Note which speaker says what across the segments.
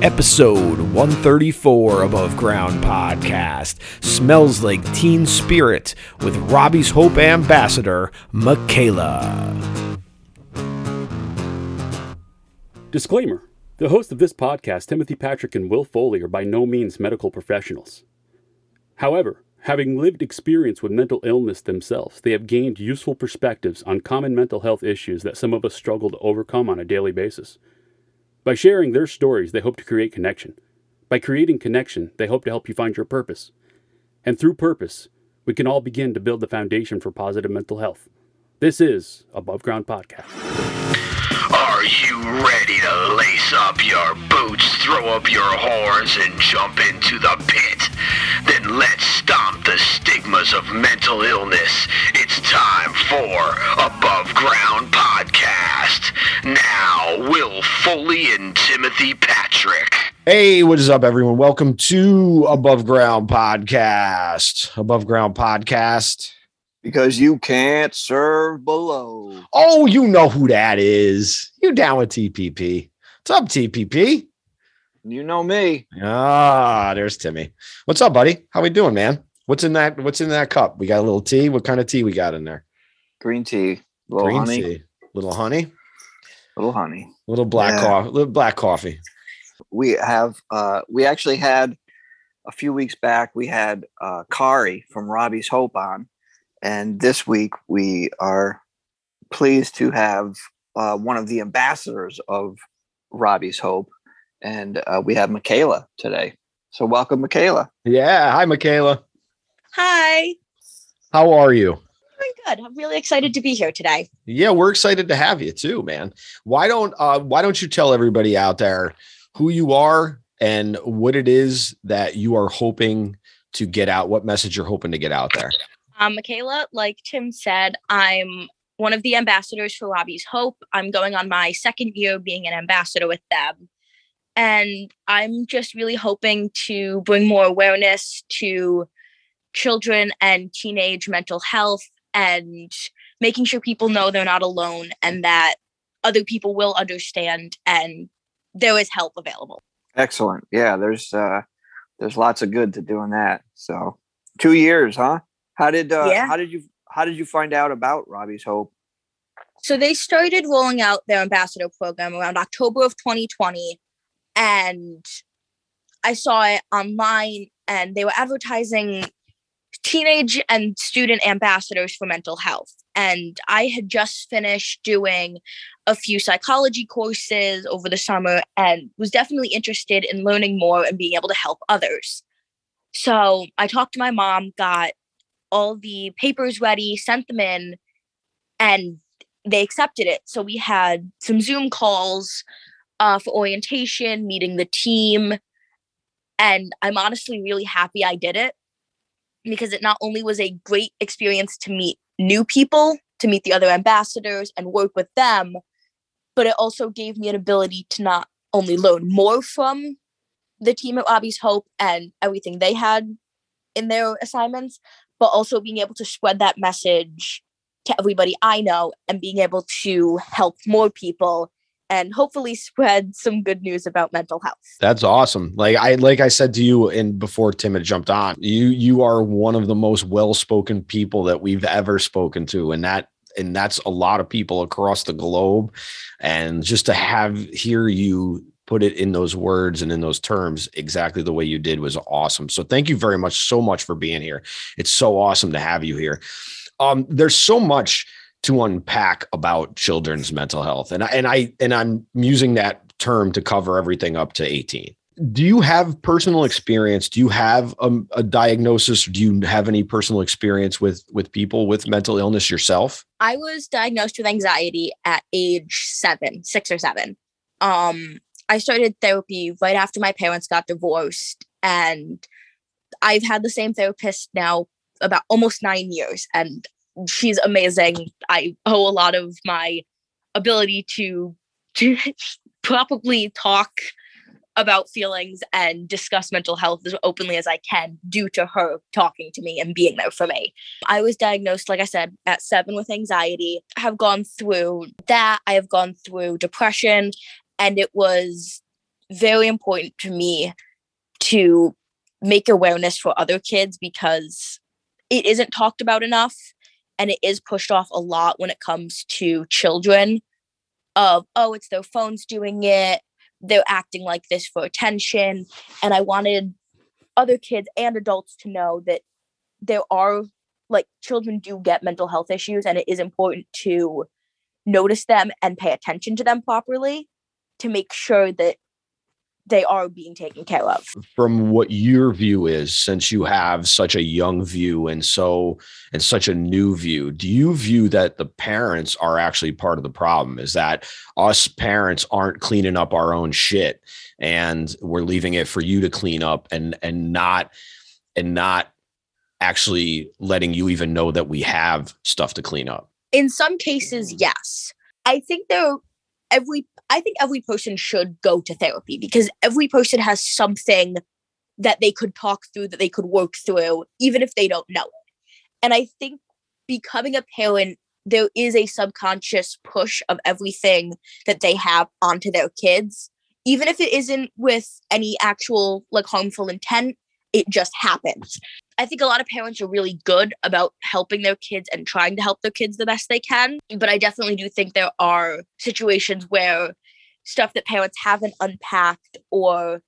Speaker 1: Episode 134 Above Ground Podcast smells like teen spirit with Robbie's Hope ambassador, Michaela.
Speaker 2: Disclaimer The hosts of this podcast, Timothy Patrick and Will Foley, are by no means medical professionals. However, having lived experience with mental illness themselves, they have gained useful perspectives on common mental health issues that some of us struggle to overcome on a daily basis. By sharing their stories, they hope to create connection. By creating connection, they hope to help you find your purpose. And through purpose, we can all begin to build the foundation for positive mental health. This is Above Ground Podcast.
Speaker 3: Are you ready to lace up your boots, throw up your horns, and jump into the pit? Then let's stomp the stigmas of mental illness. It's time for Above Ground Podcast. Now, Will Foley and Timothy Patrick.
Speaker 1: Hey, what is up, everyone? Welcome to Above Ground Podcast. Above Ground Podcast.
Speaker 4: because you can't serve below.
Speaker 1: Oh, you know who that is. You down with TPP? What's up, TPP?
Speaker 4: You know me.
Speaker 1: Ah, there's Timmy. What's up, buddy? How we doing, man? What's in that? What's in that cup? We got a little tea. What kind of tea we got in there?
Speaker 4: Green tea, little
Speaker 1: Green
Speaker 4: honey,
Speaker 1: tea, little honey,
Speaker 4: little honey.
Speaker 1: a little black
Speaker 4: Yeah.
Speaker 1: coffee, little black coffee.
Speaker 4: We have. uh We actually had a few weeks back. We had uh Kari from Robbie's Hope on, and this week we are pleased to have uh, one of the ambassadors of Robbie's Hope, and uh, we have Michaela today. So welcome, Michaela.
Speaker 1: Yeah. Hi, Michaela.
Speaker 5: Hi.
Speaker 1: How are you?
Speaker 5: Doing good. I'm really excited to be here today.
Speaker 1: Yeah, we're excited to have you too, man. Why don't uh why don't you tell everybody out there who you are and what it is that you are hoping to get out, what message you're hoping to get out there?
Speaker 5: Um, Michaela, like Tim said, I'm one of the ambassadors for Robbie's Hope. I'm going on my second year being an ambassador with them. And I'm just really hoping to bring more awareness to children and teenage mental health and making sure people know they're not alone and that other people will understand and there is help available.
Speaker 4: Excellent. Yeah, there's uh there's lots of good to doing that. So two years, huh? How did uh
Speaker 5: Yeah.
Speaker 4: how did you how did you find out about Robbie's Hope?
Speaker 5: So they started rolling out their ambassador program around October of 2020. And I saw it online and they were advertising teenage and student ambassadors for mental health. And I had just finished doing a few psychology courses over the summer and was definitely interested in learning more and being able to help others. So I talked to my mom, got all the papers ready, sent them in, and they accepted it. So we had some Zoom calls uh, for orientation, meeting the team. And I'm honestly really happy I did it because it not only was a great experience to meet new people, to meet the other ambassadors and work with them, but it also gave me an ability to not only learn more from the team at Robbie's Hope and everything they had in their assignments, but also being able to spread that message to everybody I know and being able to help more people and hopefully spread some good news about mental health.
Speaker 1: That's awesome. Like I like I said to you and before Tim had jumped on, you you are one of the most well-spoken people that we've ever spoken to. And that and that's a lot of people across the globe. And just to have hear you put it in those words and in those terms exactly the way you did was awesome. So thank you very much so much for being here. It's so awesome to have you here. Um, there's so much to unpack about children's mental health, and I, and I and I'm using that term to cover everything up to 18. Do you have personal experience? Do you have um, a diagnosis? Do you have any personal experience with with people with mental illness yourself?
Speaker 5: I was diagnosed with anxiety at age seven, six or seven. Um, I started therapy right after my parents got divorced, and I've had the same therapist now about almost nine years, and she's amazing. I owe a lot of my ability to to probably talk about feelings and discuss mental health as openly as I can due to her talking to me and being there for me. I was diagnosed, like I said, at seven with anxiety. I have gone through that. I have gone through depression, and it was very important to me to make awareness for other kids because it isn't talked about enough and it is pushed off a lot when it comes to children of oh it's their phones doing it. They're acting like this for attention. And i wanted other kids and adults to know that there are like children do get mental health issues and it is important to notice them and pay attention to them properly to make sure that they are being taken care of.
Speaker 1: From what your view is, since you have such a young view and so and such a new view, do you view that the parents are actually part of the problem? Is that us parents aren't cleaning up our own shit and we're leaving it for you to clean up and and not and not actually letting you even know that we have stuff to clean up?
Speaker 5: In some cases, yes. I think there every I think every person should go to therapy because every person has something that they could talk through, that they could work through, even if they don't know it. And I think becoming a parent, there is a subconscious push of everything that they have onto their kids, even if it isn't with any actual like harmful intent, it just happens. I think a lot of parents are really good about helping their kids and trying to help their kids the best they can. But I definitely do think there are situations where stuff that parents haven't unpacked or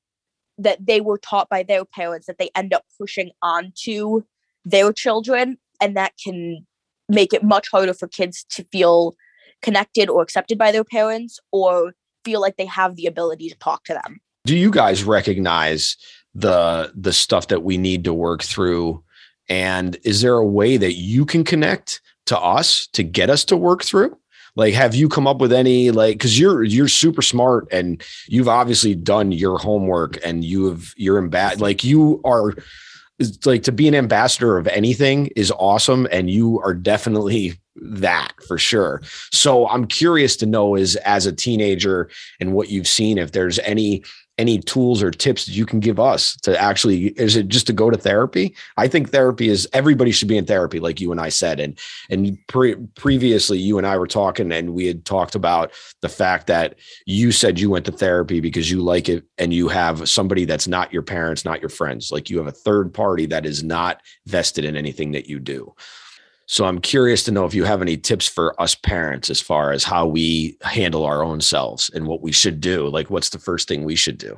Speaker 5: that they were taught by their parents that they end up pushing onto their children. And that can make it much harder for kids to feel connected or accepted by their parents or feel like they have the ability to talk to them.
Speaker 1: Do you guys recognize the the stuff that we need to work through. And is there a way that you can connect to us to get us to work through? Like have you come up with any like because you're you're super smart and you've obviously done your homework and you have you're in bad like you are like to be an ambassador of anything is awesome and you are definitely that for sure. So i'm curious to know is as a teenager and what you've seen if there's any any tools or tips that you can give us to actually is it just to go to therapy? I think therapy is everybody should be in therapy like you and i said and and pre- previously you and i were talking and we had talked about the fact that you said you went to therapy because you like it and you have somebody that's not your parents not your friends. Like you have a third party that is not vested in anything that you do so I'm curious to know if you have any tips for us parents as far as how we handle our own selves and what we should do. Like, what's the first thing we should do?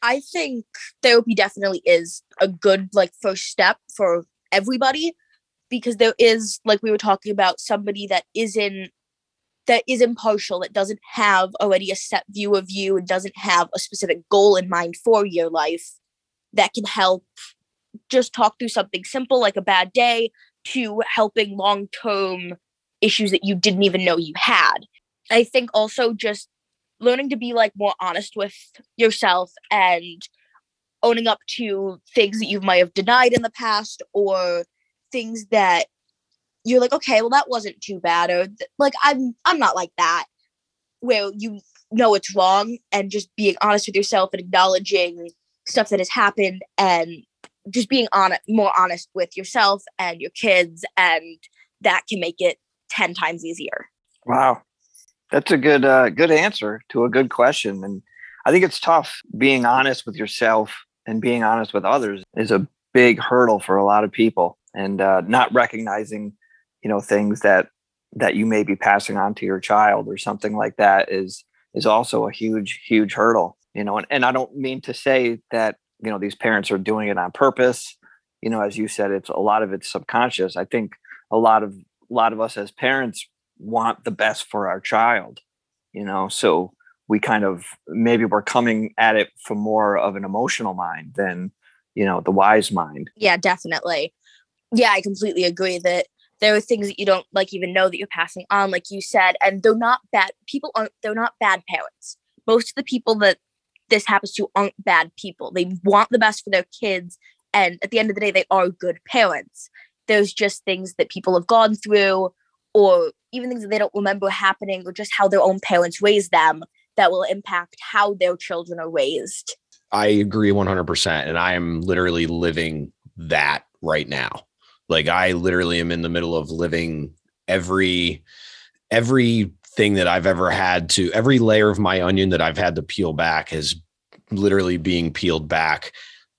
Speaker 5: I think therapy definitely is a good like first step for everybody because there is like we were talking about somebody that isn't that is impartial that doesn't have already a set view of you and doesn't have a specific goal in mind for your life that can help just talk through something simple like a bad day to helping long term issues that you didn't even know you had. I think also just learning to be like more honest with yourself and owning up to things that you might have denied in the past or things that you're like okay well that wasn't too bad or like i'm i'm not like that where you know it's wrong and just being honest with yourself and acknowledging stuff that has happened and just being on more honest with yourself and your kids and that can make it 10 times easier.
Speaker 4: Wow. That's a good uh, good answer to a good question and i think it's tough. Being honest with yourself and being honest with others is a big hurdle for a lot of people and uh, not recognizing you know things that that you may be passing on to your child or something like that is is also a huge huge hurdle you know and, and i don't mean to say that you know these parents are doing it on purpose. You know as you said it's a lot of it's subconscious. I think a lot of a lot of us as parents want the best for our child you know? So we kind of maybe we're coming at it from more of an emotional mind than you know the wise mind.
Speaker 5: Yeah definitely. Yeah i completely agree that there are things that you don't like even know that you're passing on like you said and they're not bad people aren't they're not bad parents. Most of the people that this happens to aren't bad people. They want the best for their kids. And at the end of the day, they are good parents. There's just things that people have gone through, or even things that they don't remember happening, or just how their own parents raised them that will impact how their children are raised.
Speaker 1: I agree 100%. And I am literally living that right now. Like, I literally am in the middle of living every every thing that I've ever had to every layer of my onion that I've had to peel back is literally being peeled back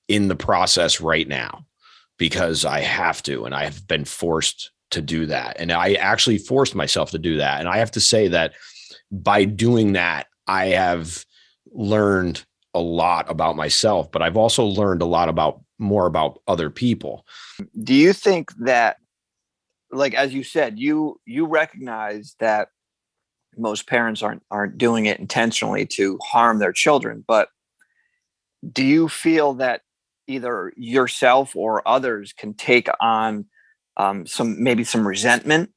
Speaker 1: in the process right now because I have to and I have been forced to do that. And I actually forced myself to do that. And I have to say that by doing that, I have learned a lot about myself, but I've also learned a lot about more about other people.
Speaker 4: Do you think that like as you said, you you recognize that most parents aren't aren't doing it intentionally to harm their children, but do you feel that either yourself or others can take on um, some maybe some resentment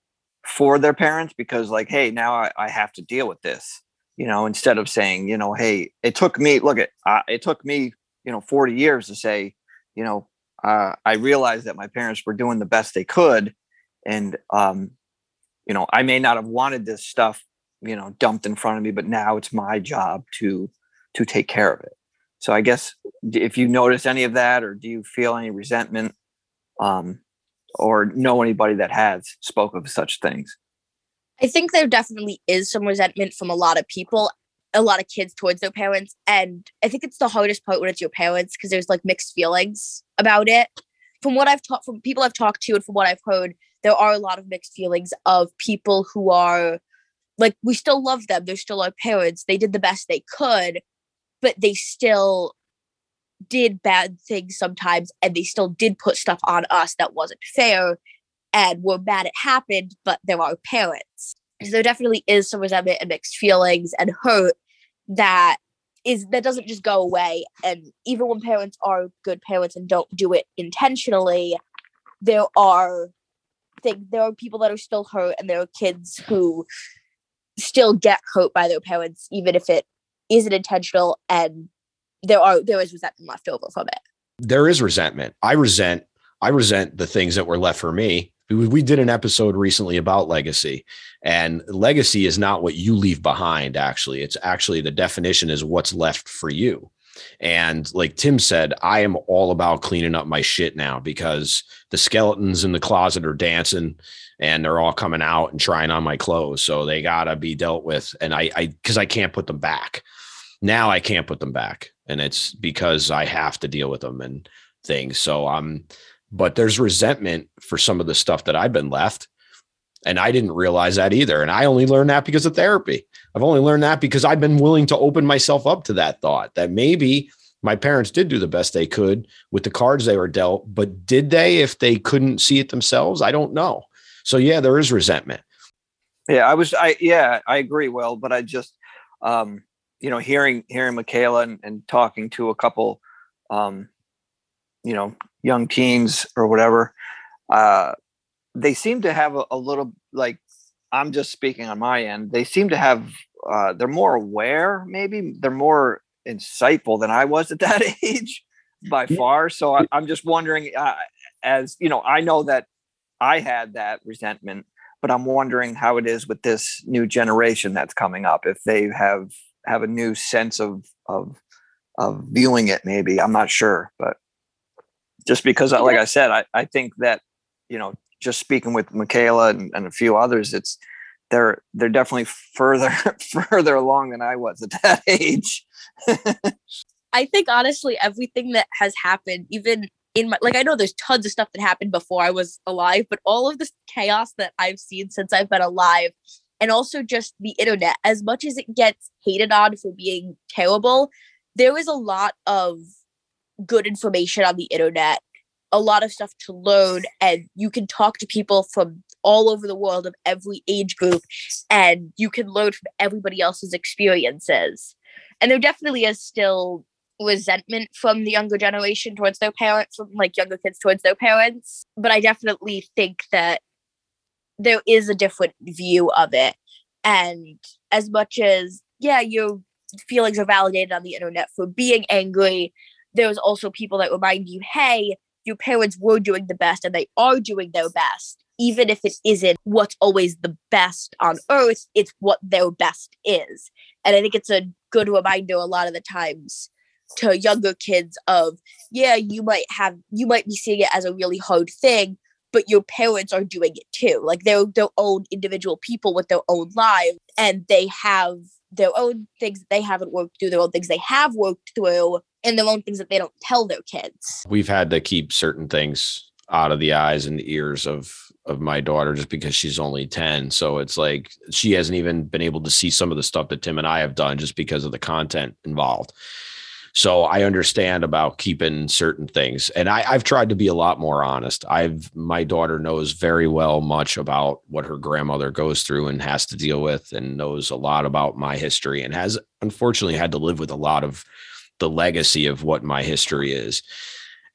Speaker 4: for their parents? Because like hey now I, I, have to deal with this you know instead of saying you know hey it took me look at uh, it took me you know 40 years to say you know uh, i realized that my parents were doing the best they could and um you know i may not have wanted this stuff you know dumped in front of me but now it's my job to to take care of it. So i guess if you notice any of that or do you feel any resentment um or know anybody that has spoke of such things?
Speaker 5: I think there definitely is some resentment from a lot of people a lot of kids towards their parents and i think it's the hardest part when it's your parents because there's like mixed feelings about it. From what i've talked from people i've talked to and from what i've heard there are a lot of mixed feelings of people who are like we still love them they're still our parents they did the best they could but they still did bad things sometimes and they still did put stuff on us that wasn't fair and we're mad it happened but they're our parents. So there definitely is some resentment and mixed feelings and hurt that is that doesn't just go away and even when parents are good parents and don't do it intentionally there are things there are people that are still hurt and there are kids who still get hurt by their parents even if it isn't intentional and there are there is resentment left over from it.
Speaker 1: There is resentment. I resent i resent the things that were left for me. We did an episode recently about legacy and legacy is not what you leave behind actually. It's actually the definition is what's left for you and like tim said i am all about cleaning up my shit now because the skeletons in the closet are dancing and they're all coming out and trying on my clothes. So they gotta be dealt with. And i i because i can't put them back. Now i can't put them back. And it's because i have to deal with them and things. So um but there's resentment for some of the stuff that I've been left. And I didn't realize that either. And I only learned that because of therapy. I've only learned that because I've been willing to open myself up to that thought that maybe my parents did do the best they could with the cards they were dealt, but did they if they couldn't see it themselves? I don't know. So yeah, there is resentment.
Speaker 4: Yeah, I was I yeah, I agree, Will, but I just um, you know, hearing hearing Michaela and, and talking to a couple um, you know, young teens or whatever, uh, they seem to have a, a, little like I'm just speaking on my end. They seem to have uh, they're more aware. Maybe they're more insightful than I was at that age by far. So I, am just wondering, uh, as you know, I know that I had that resentment, but I'm wondering how it is with this new generation that's coming up. If they have have a new sense of of of viewing it, maybe I'm not sure, but just because like I said, I, I think that, you know, just speaking with Michaela and, and a few others, it's they're they're definitely further further along than I was at that age.
Speaker 5: I think honestly, everything that has happened, even in my like I know there's tons of stuff that happened before I was alive, but all of this chaos that I've seen since I've been alive, and also just the internet, as much as it gets hated on for being terrible, there is a lot of good information on the internet, a lot of stuff to learn, and you can talk to people from all over the world of every age group, and you can learn from everybody else's experiences. And there definitely is still resentment from the younger generation towards their parents, from like younger kids towards their parents. But I definitely think that there is a different view of it. And as much as, yeah, your feelings are validated on the internet for being angry there's also people that remind you, hey, your parents were doing the best and they are doing their best. Even if it isn't what's always the best on earth, it's what their best is. And I think it's a good reminder a lot of the times to younger kids of, yeah, you might have, you might be seeing it as a really hard thing, but your parents are doing it too. Like they're their own individual people with their own lives, and they have their own things they haven't worked through, their own things they have worked through, and their own things that they don't tell their kids.
Speaker 1: We've had to keep certain things out of the eyes and ears of of my daughter just because she's only 10 so it's like she hasn't even been able to see some of the stuff that Tim and I have done just because of the content involved so I understand about keeping certain things. And I, have tried to be a lot more honest. I've my daughter knows very well much about what her grandmother goes through and has to deal with, and knows a lot about my history and has unfortunately had to live with a lot of the legacy of what my history is.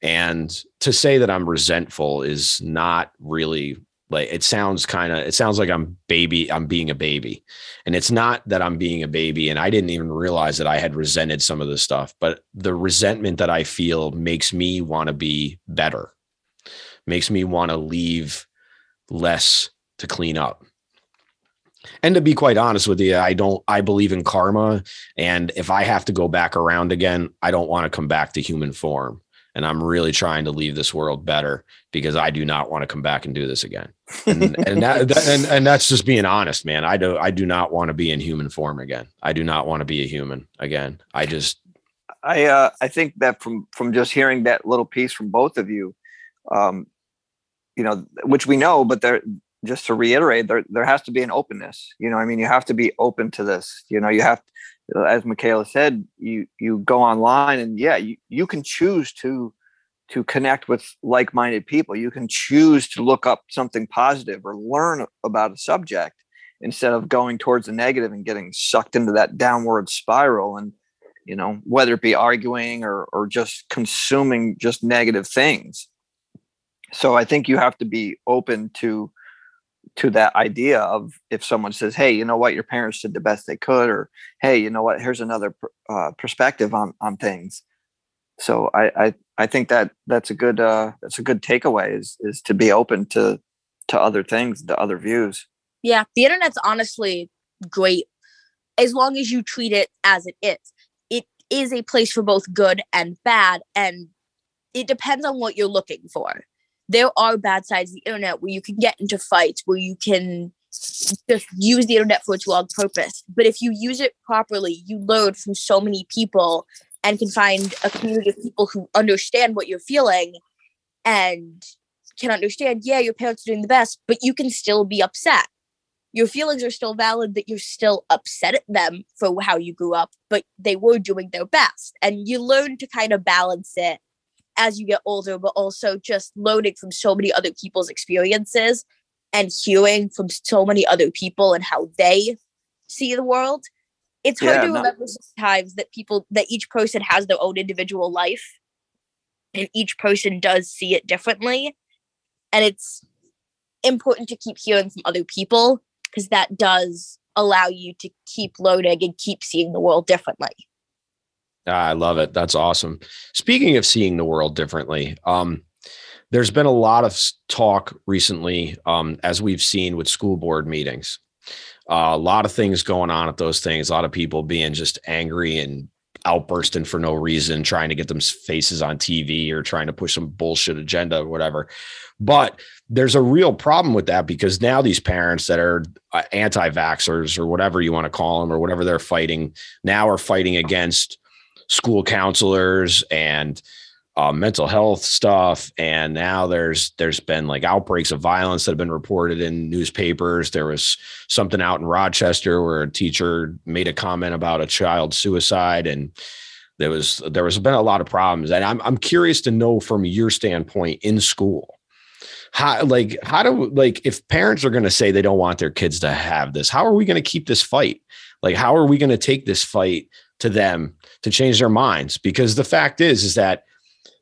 Speaker 1: And to say that I'm resentful is not really like it sounds kind of it sounds like i'm baby i'm being a baby. And it's not that i'm being a baby and i didn't even realize that i had resented some of this stuff but the resentment that i feel makes me want to be better. Makes me want to leave less to clean up. And to be quite honest with you i don't i believe in karma and if i have to go back around again i don't want to come back to human form and I'm really trying to leave this world better because I do not want to come back and do this again. And and that, that, and, and that's just being honest, man. I do I do not want to be in human form again. I do not want to be a human again. I just
Speaker 4: I uh I think that from from just hearing that little piece from both of you, um, you know, which we know, but there just to reiterate, there there has to be an openness. You know, I mean, you have to be open to this. You know, you have as Michaela said, you you go online and yeah, you, you can choose to to connect with like-minded people. You can choose to look up something positive or learn about a subject instead of going towards the negative and getting sucked into that downward spiral and you know whether it be arguing or or just consuming just negative things so i think you have to be open to to that idea of if someone says hey you know what? Your parents did the best they could or hey you know what? Here's another uh, perspective on on things. So I, I i think that that's a good uh that's a good takeaway is is to be open to to other things to other views.
Speaker 5: Yeah the internet's honestly great as long as you treat it as it is. It is a place for both good and bad and it depends on what you're looking for there are bad sides of the internet where you can get into fights, where you can just use the internet for its wrong purpose. But if you use it properly, you learn from so many people and can find a community of people who understand what you're feeling and can understand, yeah, your parents are doing the best, but you can still be upset. Your feelings are still valid that you're still upset at them for how you grew up, but they were doing their best. And you learn to kind of balance it as you get older, but also just learning from so many other people's experiences and hearing from so many other people and how they see the world. It's hard yeah, to remember sometimes that people that each person has their own individual life and each person does see it differently. And it's important to keep hearing from other people because that does allow you to keep learning and keep seeing the world differently.
Speaker 1: Ah, I love it. That's awesome. Speaking of seeing the world differently, um, there's been a lot of talk recently, um, as we've seen with school board meetings. Uh, a lot of things going on at those things. A lot of people being just angry and outbursting for no reason, trying to get them faces on TV or trying to push some bullshit agenda or whatever. But there's a real problem with that because now these parents that are uh, anti vaxxers or whatever you want to call them or whatever they're fighting now are fighting against school counselors and uh, mental health stuff. And now there's there's been like outbreaks of violence that have been reported in newspapers. There was something out in rochester where a teacher made a comment about a child suicide and there was there was been a lot of problems. And i'm, I'm curious to know from your standpoint in school how like how do like if parents are going to say they don't want their kids to have this how are we going to keep this fight? Like how are we going to take this fight to them to change their minds. Because the fact is is that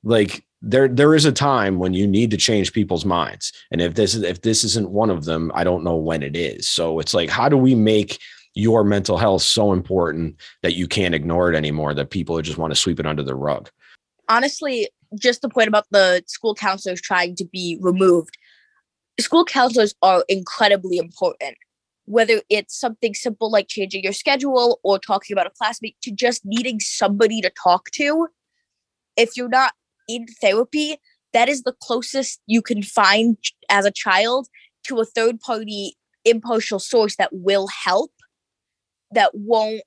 Speaker 1: like there there is a time when you need to change people's minds. And if this if this isn't one of them i don't know when it is. So it's like how do we make your mental health so important that you can't ignore it anymore that people just want to sweep it under the rug?
Speaker 5: Honestly just the point about the school counselors trying to be removed. School counselors are incredibly important whether it's something simple like changing your schedule or talking about a classmate to just needing somebody to talk to. If you're not in therapy, that is the closest you can find as a child to a third party impartial source that will help that won't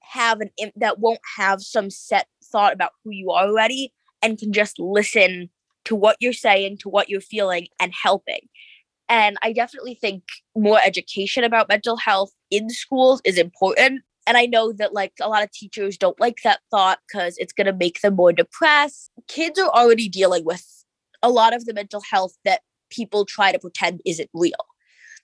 Speaker 5: have an that won't have some set thought about who you are already and can just listen to what you're saying to what you're feeling and helping and i definitely think more education about mental health in schools is important. And i know that like a lot of teachers don't like that thought because it's going to make them more depressed. Kids are already dealing with a lot of the mental health that people try to pretend isn't real.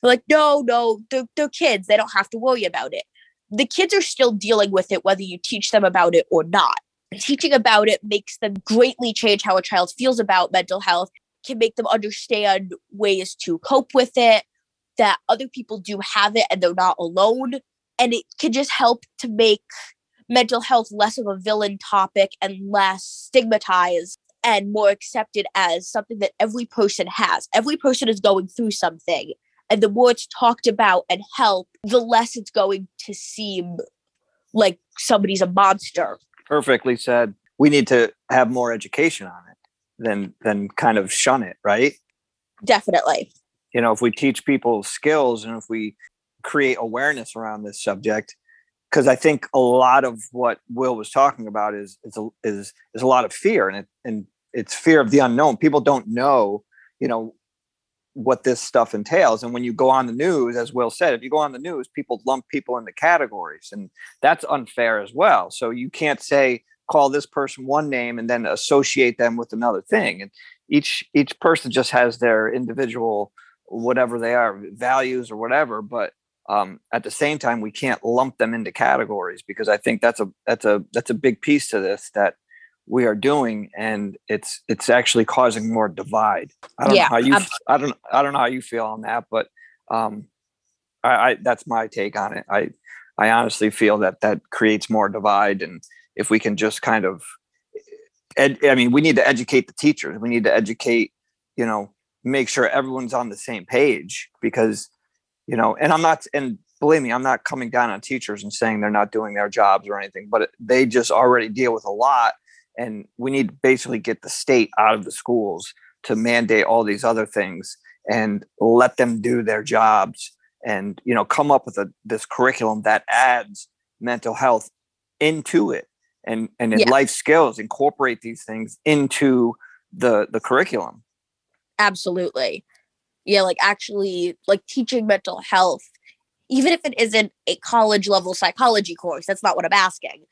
Speaker 5: They're like no no they're, they're kids. They don't have to worry about it. The kids are still dealing with it whether you teach them about it or not. Teaching about it makes them greatly change how a child feels about mental health, can make them understand ways to cope with it, that other people do have it and they're not alone. And it can just help to make mental health less of a villain topic and less stigmatized and more accepted as something that every person has. Every person is going through something and the more it's talked about and helped, the less it's going to seem like somebody's a monster.
Speaker 4: Perfectly said. We need to have more education on it than than kind of shun it, right?
Speaker 5: Definitely.
Speaker 4: You know, if we teach people skills and if we create awareness around this subject, because I think a lot of what Will was talking about is is a, is is a lot of fear, and it, and it's fear of the unknown. People don't know, you know, what this stuff entails. And when you go on the news, as Will said, if you go on the news, people lump people into categories, and that's unfair as well. So you can't say call this person one name and then associate them with another thing. And each each person just has their individual whatever they are values or whatever. But um, at the same time, we can't lump them into categories because I think that's a that's a that's a big piece to this that we are doing and it's it's actually causing more divide i don't yeah, know how you absolutely. i don't i don't know how you feel on that but um I, I that's my take on it i i honestly feel that that creates more divide and if we can just kind of ed, i mean we need to educate the teachers. We need to educate you know make sure everyone's on the same page because you know and i'm not and believe me i'm not coming down on teachers and saying they're not doing their jobs or anything but they just already deal with a lot and we need to basically get the state out of the schools to mandate all these other things and let them do their jobs and you know come up with a this curriculum that adds mental health into it and and yeah. life skills incorporate these things into the the curriculum
Speaker 5: absolutely yeah like actually like teaching mental health even if it isn't a college level psychology course that's not what i'm asking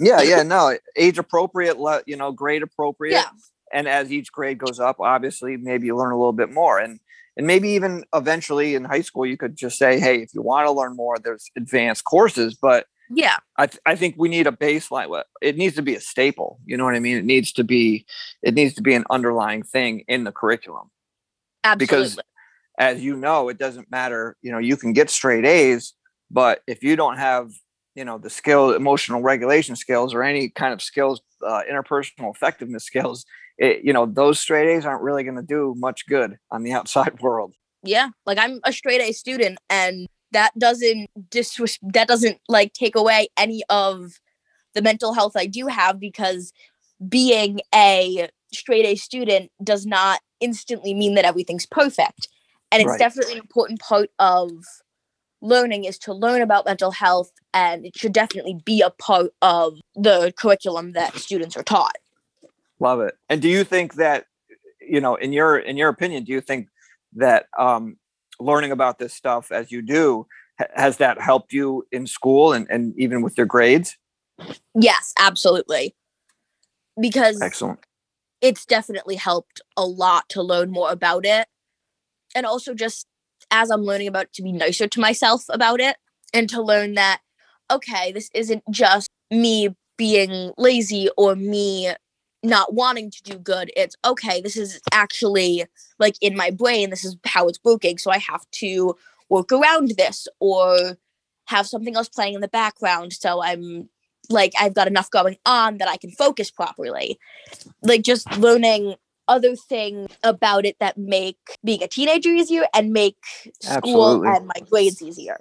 Speaker 4: yeah, yeah, no, age appropriate, you know, grade appropriate. Yeah. And as each grade goes up, obviously, maybe you learn a little bit more. And and maybe even eventually in high school, you could just say, hey, if you want to learn more, there's advanced courses. But
Speaker 5: yeah,
Speaker 4: I th- I think we need a baseline. It needs to be a staple. You know what I mean? It needs to be it needs to be an underlying thing in the curriculum.
Speaker 5: Absolutely.
Speaker 4: Because as you know, it doesn't matter. You know, you can get straight A's, but if you don't have you know the skill emotional regulation skills or any kind of skills uh, interpersonal effectiveness skills it, you know those straight a's aren't really going to do much good on the outside world
Speaker 5: yeah like i'm a straight a student and that doesn't dis that doesn't like take away any of the mental health i do have because being a straight a student does not instantly mean that everything's perfect. And it's right. definitely an important part of learning is to learn about mental health and it should definitely be a part of the curriculum that students are taught.
Speaker 4: Love it. And do you think that you know in your in your opinion do you think that um learning about this stuff as you do has that helped you in school and, and even with your grades?
Speaker 5: Yes absolutely. Because
Speaker 4: excellent.
Speaker 5: it's definitely helped a lot to learn more about it. And also just as I'm learning about it, to be nicer to myself about it and to learn that, okay, this isn't just me being lazy or me not wanting to do good. It's okay, this is actually like in my brain, this is how it's working. So I have to work around this or have something else playing in the background. So I'm like, I've got enough going on that I can focus properly. Like just learning other things about it that make being a teenager easier and make school Absolutely. and my grades easier.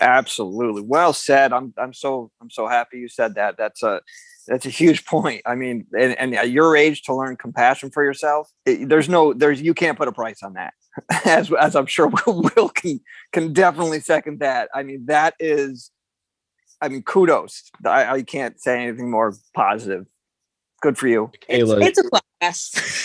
Speaker 4: Absolutely. Well said. I'm I'm so I'm so happy you said that. That's a that's a huge point. I mean, and, and at your age to learn compassion for yourself, it, there's no, there's, you can't put a price on that. As, as I'm sure Will, Will can, can definitely second that. I mean, that is, I mean, kudos. I, I can't say anything more positive. Good for you.
Speaker 5: It's, it's a plus.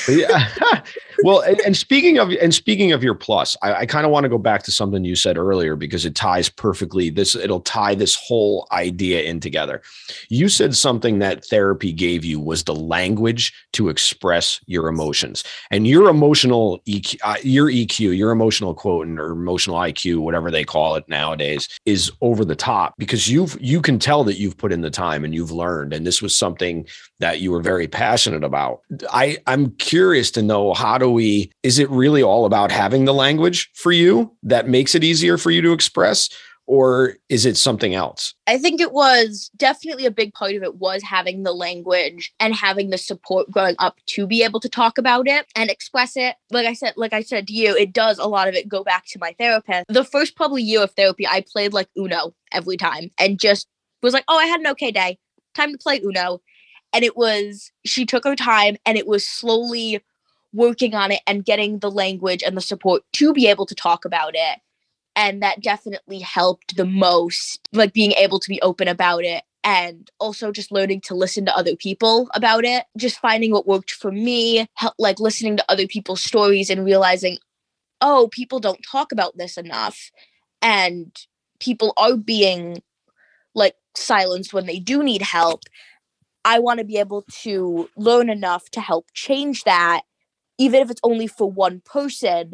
Speaker 1: Yeah. well, and, and, speaking of and speaking of your plus, I, I kind of want to go back to something you said earlier because it ties perfectly. This it'll tie this whole idea in together. You said something that therapy gave you was the language to express your emotions and your emotional EQ, uh, your EQ, your emotional quotient or emotional IQ, whatever they call it nowadays, is over the top because you've you can tell that you've put in the time and you've learned, and this was something that you were very passionate about. I I'm curious to know how do we is it really all about having the language for you that makes it easier for you to express or is it something else?
Speaker 5: I think it was definitely a big part of it was having the language and having the support growing up to be able to talk about it and express it. Like I said, like I said to you, it does a lot of it go back to my therapist. The first probably year of therapy, I played like Uno every time and just was like, oh, I had an okay day. Time to play Uno and it was she took her time and it was slowly working on it and getting the language and the support to be able to talk about it. And that definitely helped the most like being able to be open about it and also just learning to listen to other people about it. Just finding what worked for me like listening to other people's stories and realizing oh people don't talk about this enough. And people are being like silenced when they do need help I want to be able to learn enough to help change that, even if it's only for one person,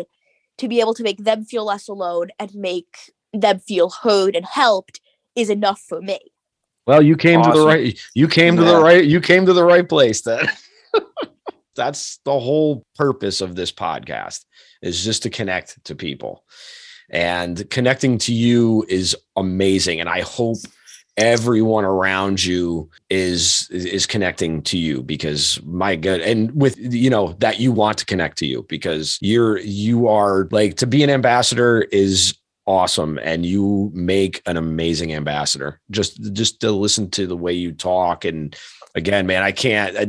Speaker 5: to be able to make them feel less alone and make them feel heard and helped is enough for me.
Speaker 1: Well, you came awesome. to the right you came yeah. to the right you came to the right place then. That's the whole purpose of this podcast is just to connect to people. And connecting to you is amazing and I hope everyone around you is is connecting to you because my good and with you know that you want to connect to you because you're you are like to be an ambassador is awesome and you make an amazing ambassador. Just just to listen to the way you talk and again man i can't I,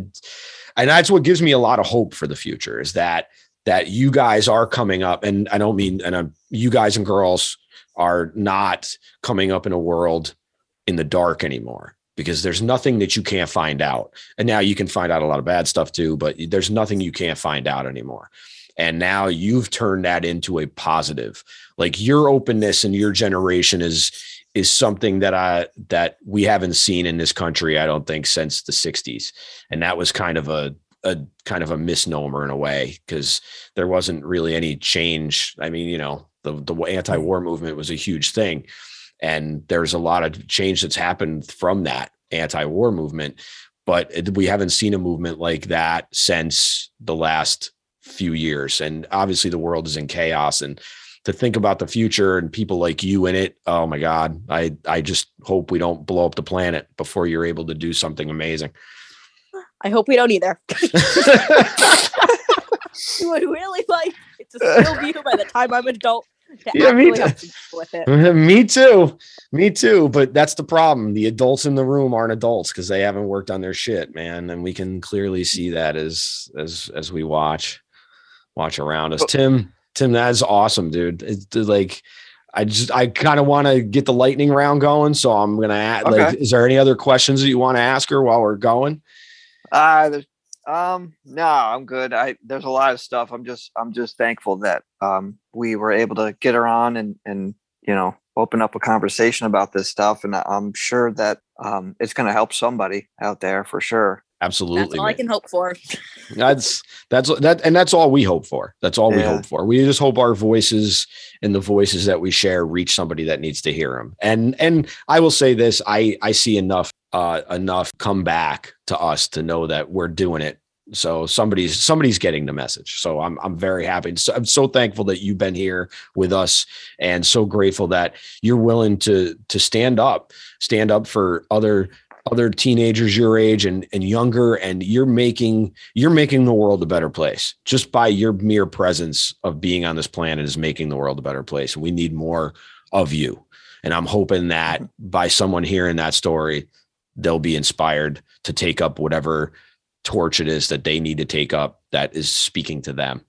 Speaker 1: and that's what gives me a lot of hope for the future is that that you guys are coming up and i don't mean and I'm, you guys and girls are not coming up in a world in the dark anymore because there's nothing that you can't find out. And now you can find out a lot of bad stuff too, but there's nothing you can't find out anymore. And now you've turned that into a positive. Like your openness and your generation is is something that I that we haven't seen in this country, I don't think, since the 60s. And that was kind of a a kind of a misnomer in a way because there wasn't really any change. I mean, you know, the the anti-war movement was a huge thing and there's a lot of change that's happened from that anti-war movement but we haven't seen a movement like that since the last few years. And obviously the world is in chaos and to think about the future and people like you in it oh my god i i just hope we don't blow up the planet before you're able to do something amazing.
Speaker 5: I hope we don't either. I would really like it to still be here by the time i'm an adult
Speaker 1: yeah, me, too. me too. Me too. But that's the problem. The adults in the room aren't adults because they haven't worked on their shit, man. And we can clearly see that as as as we watch watch around us. Tim, Tim, that is awesome, dude. It's like I just I kind of want to get the lightning round going. So I'm gonna add okay. like is there any other questions that you want to ask her while we're going?
Speaker 4: Uh there's um, no, I'm good. I there's a lot of stuff. I'm just I'm just thankful that um we were able to get her on and and you know open up a conversation about this stuff, and I'm sure that um it's going to help somebody out there for sure.
Speaker 1: Absolutely,
Speaker 5: that's all man. I can hope for.
Speaker 1: that's that's that, and that's all we hope for. That's all yeah. we hope for. We just hope our voices and the voices that we share reach somebody that needs to hear them. And and I will say this: I I see enough uh, enough come back to us to know that we're doing it. So somebody's somebody's getting the message. So I'm I'm very happy. So I'm so thankful that you've been here with us, and so grateful that you're willing to to stand up, stand up for other other teenagers your age and and younger and you're making you're making the world a better place just by your mere presence of being on this planet is making the world a better place and we need more of you and i'm hoping that by someone hearing that story they'll be inspired to take up whatever torch it is that they need to take up that is speaking to them.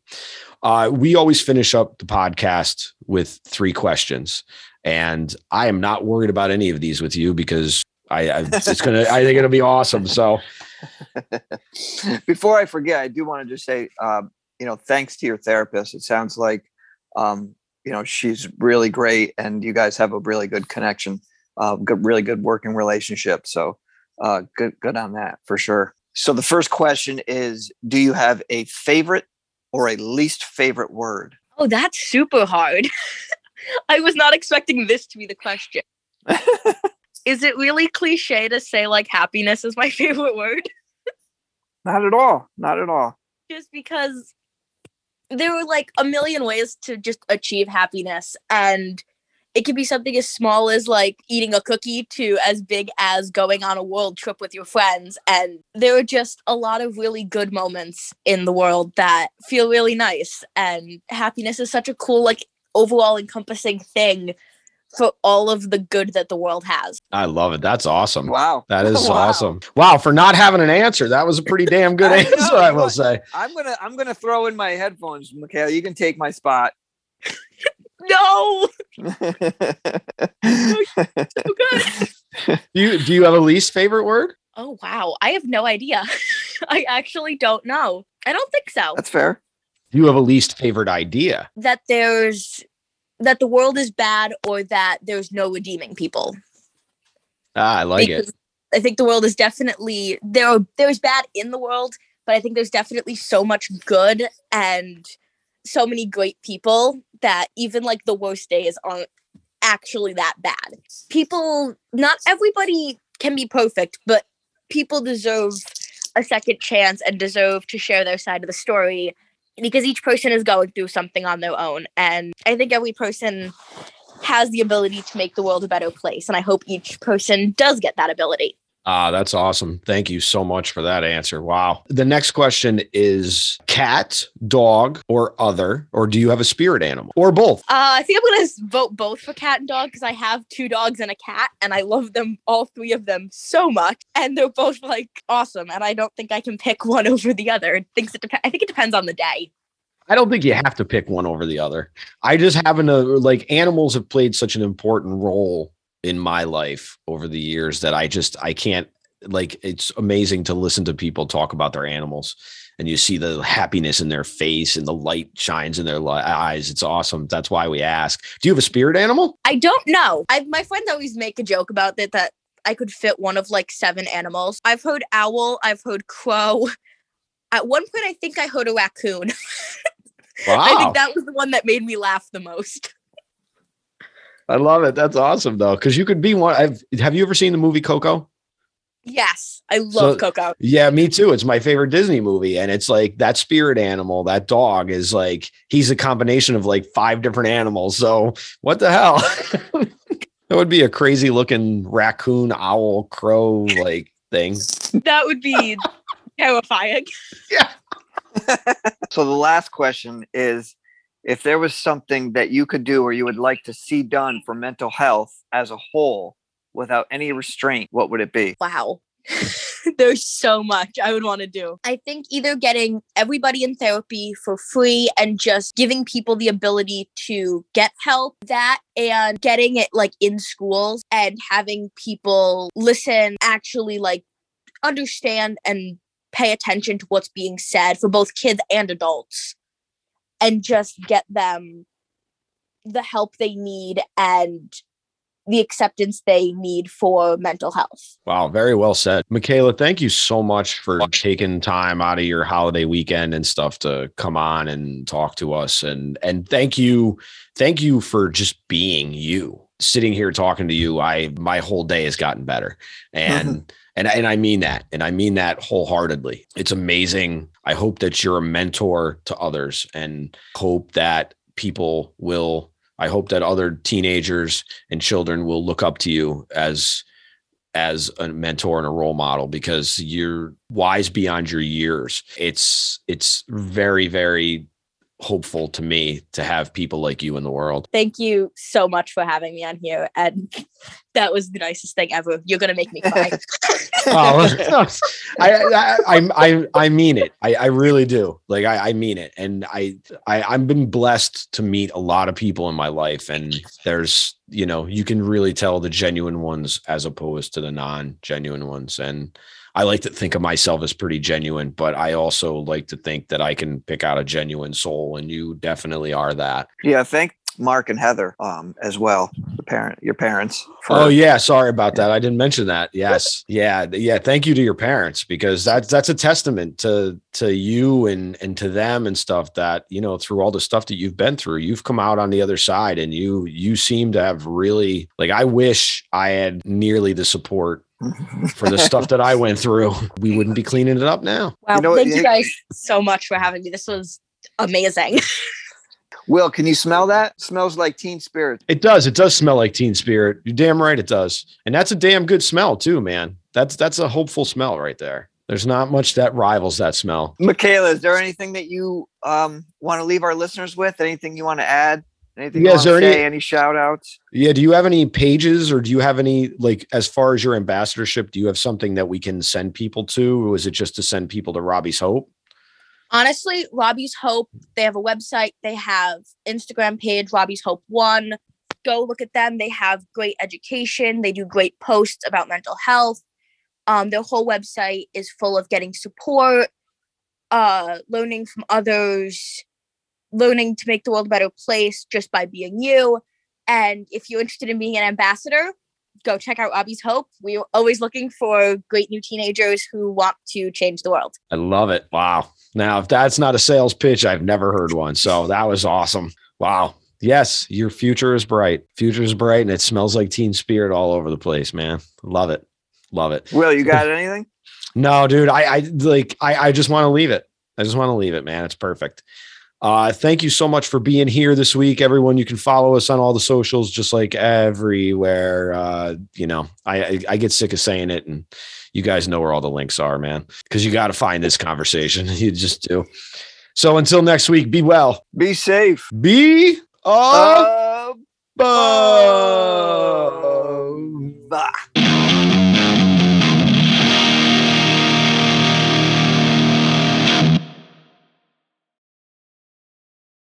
Speaker 1: Uh, we always finish up the podcast with three questions, and I am not worried about any of these with you because I, I it's gonna I think it'll be awesome. So
Speaker 4: before I forget, I do want to just say, um, you know, thanks to your therapist. It sounds like, um, you know, she's really great, and you guys have a really good connection, uh, good, really good working relationship. So, uh, good, good on that for sure. So the first question is, do you have a favorite or a least favorite word?
Speaker 5: Oh, that's super hard. I was not expecting this to be the question. is it really cliche to say like happiness is my favorite word?
Speaker 4: Not at all. Not at all.
Speaker 5: Just because there were like a million ways to just achieve happiness and it could be something as small as like eating a cookie to as big as going on a world trip with your friends and there are just a lot of really good moments in the world that feel really nice and happiness is such a cool like overall encompassing thing for all of the good that the world has.
Speaker 1: I love it. That's awesome.
Speaker 4: Wow.
Speaker 1: That is
Speaker 4: Wow.
Speaker 1: awesome. Wow, for not having an answer. That was a pretty damn good
Speaker 4: I know,
Speaker 1: answer, I will say.
Speaker 4: I'm gonna I'm gonna throw in my headphones, Michaela. You can take my spot.
Speaker 5: No,
Speaker 4: That's
Speaker 5: so good.
Speaker 1: Do you do you have a least favorite word?
Speaker 5: Oh wow, I have no idea. I actually don't know. I don't think so.
Speaker 4: That's
Speaker 1: fair. You have a least favorite idea?
Speaker 5: That there's that the world is bad or that there's no redeeming people.
Speaker 1: Ah, I like it.
Speaker 5: I think the world is definitely there are there's bad in the world, but I think there's definitely so much good and so many great people that even like the worst days aren't actually that bad. People not everybody can be perfect, but people deserve a second chance and deserve to share their side of the story because each person is going through something on their own and I think every person has the ability to make the world a better place and I hope each person does get that ability.
Speaker 1: Ah, that's awesome. Thank you so much for that answer. Wow. The next question is cat, dog, or other, or do you have a spirit animal or both?
Speaker 5: Uh, I think I'm gonna vote both for cat and dog because I have two dogs and a cat, and I love them all three of them so much, and they're both like awesome. And I don't think I can pick one over the other. It thinks it dep- I think it depends on the day.
Speaker 1: I don't think you have to pick one over the other. I just happen to like animals have played such an important role in my life over the years that I just I can't like it's amazing to listen to people talk about their animals and you see the happiness in their face and the light shines in their li- eyes. It's awesome. That's why we ask. Do you have a spirit animal?
Speaker 5: I don't know. I my friends always make a joke about it that I could fit one of like seven animals. I've heard owl. I've heard crow. At one point, I think I heard a raccoon.
Speaker 1: Wow.
Speaker 5: I think that was the one that made me laugh the most.
Speaker 1: I love it. That's awesome though, because you could be one. I've, have you ever seen the movie Coco?
Speaker 5: Yes, I love
Speaker 1: So-
Speaker 5: Coco.
Speaker 1: Yeah, me too. It's my favorite Disney movie, and it's like that spirit animal, that dog is like he's a combination of like five different animals. So what the hell? that would be a crazy looking raccoon, owl, crow like thing.
Speaker 5: That would be terrifying. Yeah.
Speaker 4: so the last question is if there was something that you could do or you would like to see done for mental health as a whole without any restraint, what would it be?
Speaker 5: Wow. There's so much I would want to do. I think either getting everybody in therapy for free and just giving people the ability to get help, that and getting it like in schools and having people listen, actually like understand and pay attention to what's being said for both kids and adults and just get them the help they need and the acceptance they need for mental health.
Speaker 1: Wow, very well said. Michaela, thank you so much for taking time out of your holiday weekend and stuff to come on and talk to us. And and thank you, thank you for just being you. Sitting here talking to you, I my whole day has gotten better. And and and I mean that. And I mean that wholeheartedly. It's amazing. I hope that you're a mentor to others and hope that people will I hope that other teenagers and children will look up to you as as a mentor and a role model because you're wise beyond your years. It's it's very very hopeful to me to have people like you in the world.
Speaker 5: Thank you so much for having me on here. And that was the nicest thing ever. You're gonna make me cry.
Speaker 1: oh, I, I, I, I, I mean it. I, I really do. Like I, I mean it. And I, I, I've been blessed to meet a lot of people in my life. And there's, you know, you can really tell the genuine ones as opposed to the non-genuine ones. And I like to think of myself as pretty genuine, but I also like to think that I can pick out a genuine soul, and you definitely are that.
Speaker 4: Yeah, thank Mark and Heather um, as well. The parent, your parents.
Speaker 1: for- oh yeah, sorry about that. I didn't mention that. Yes, yeah, yeah. Thank you to your parents because that's that's a testament to to you and and to them and stuff that you know through all the stuff that you've been through, you've come out on the other side, and you you seem to have really like. I wish I had nearly the support for the stuff that I went through, we wouldn't be cleaning it up now.
Speaker 5: Wow,
Speaker 4: You know,
Speaker 5: thank
Speaker 4: it-
Speaker 5: you guys so much for having me. This was amazing.
Speaker 4: Will, can you smell that? smells like teen spirit.
Speaker 1: It does. It does smell like Teen Spirit. You're damn right it does. And that's a damn good smell too, man. That's that's a hopeful smell right there. There's not much that rivals that smell.
Speaker 4: Michaela, is there anything that you um, want to leave our listeners with? Anything you want to add? Anything
Speaker 1: Yeah,
Speaker 4: you
Speaker 1: is there
Speaker 4: say?
Speaker 1: any-
Speaker 4: Any, shout outs?
Speaker 1: Yeah. Do you have any pages or do you have any like as far as your ambassadorship, do you have something that we can send people to? Or is it just to send people to Robbie's Hope?
Speaker 5: Honestly, Robbie's Hope, they have a website, they have Instagram page, Robbie's Hope One. Go look at them. They have great education. They do great posts about mental health. Um, their whole website is full of getting support, uh, learning from others, learning to make the world a better place just by being you. And if you're interested in being an ambassador, go check out Robbie's Hope. We're always looking for great new teenagers who want to change the world.
Speaker 1: I love it. Wow. Now, if that's not a sales pitch, I've never heard one. So that was awesome. Wow. Yes, your future is bright. Future is bright and it smells like teen spirit all over the place, man. Love it. Love it.
Speaker 4: Will, you got anything?
Speaker 1: No, dude, I, I like I, I just want to leave it. I just want to leave it, man. It's perfect. Uh, thank you so much for being here this week, everyone. You can follow us on all the socials, just like everywhere. Uh, you know, I, I get sick of saying it, and you guys know where all the links are, man. Because you got to find this conversation. You just do. So until next week, be well.
Speaker 4: Be safe.
Speaker 1: Be a
Speaker 4: Uh,
Speaker 1: bug.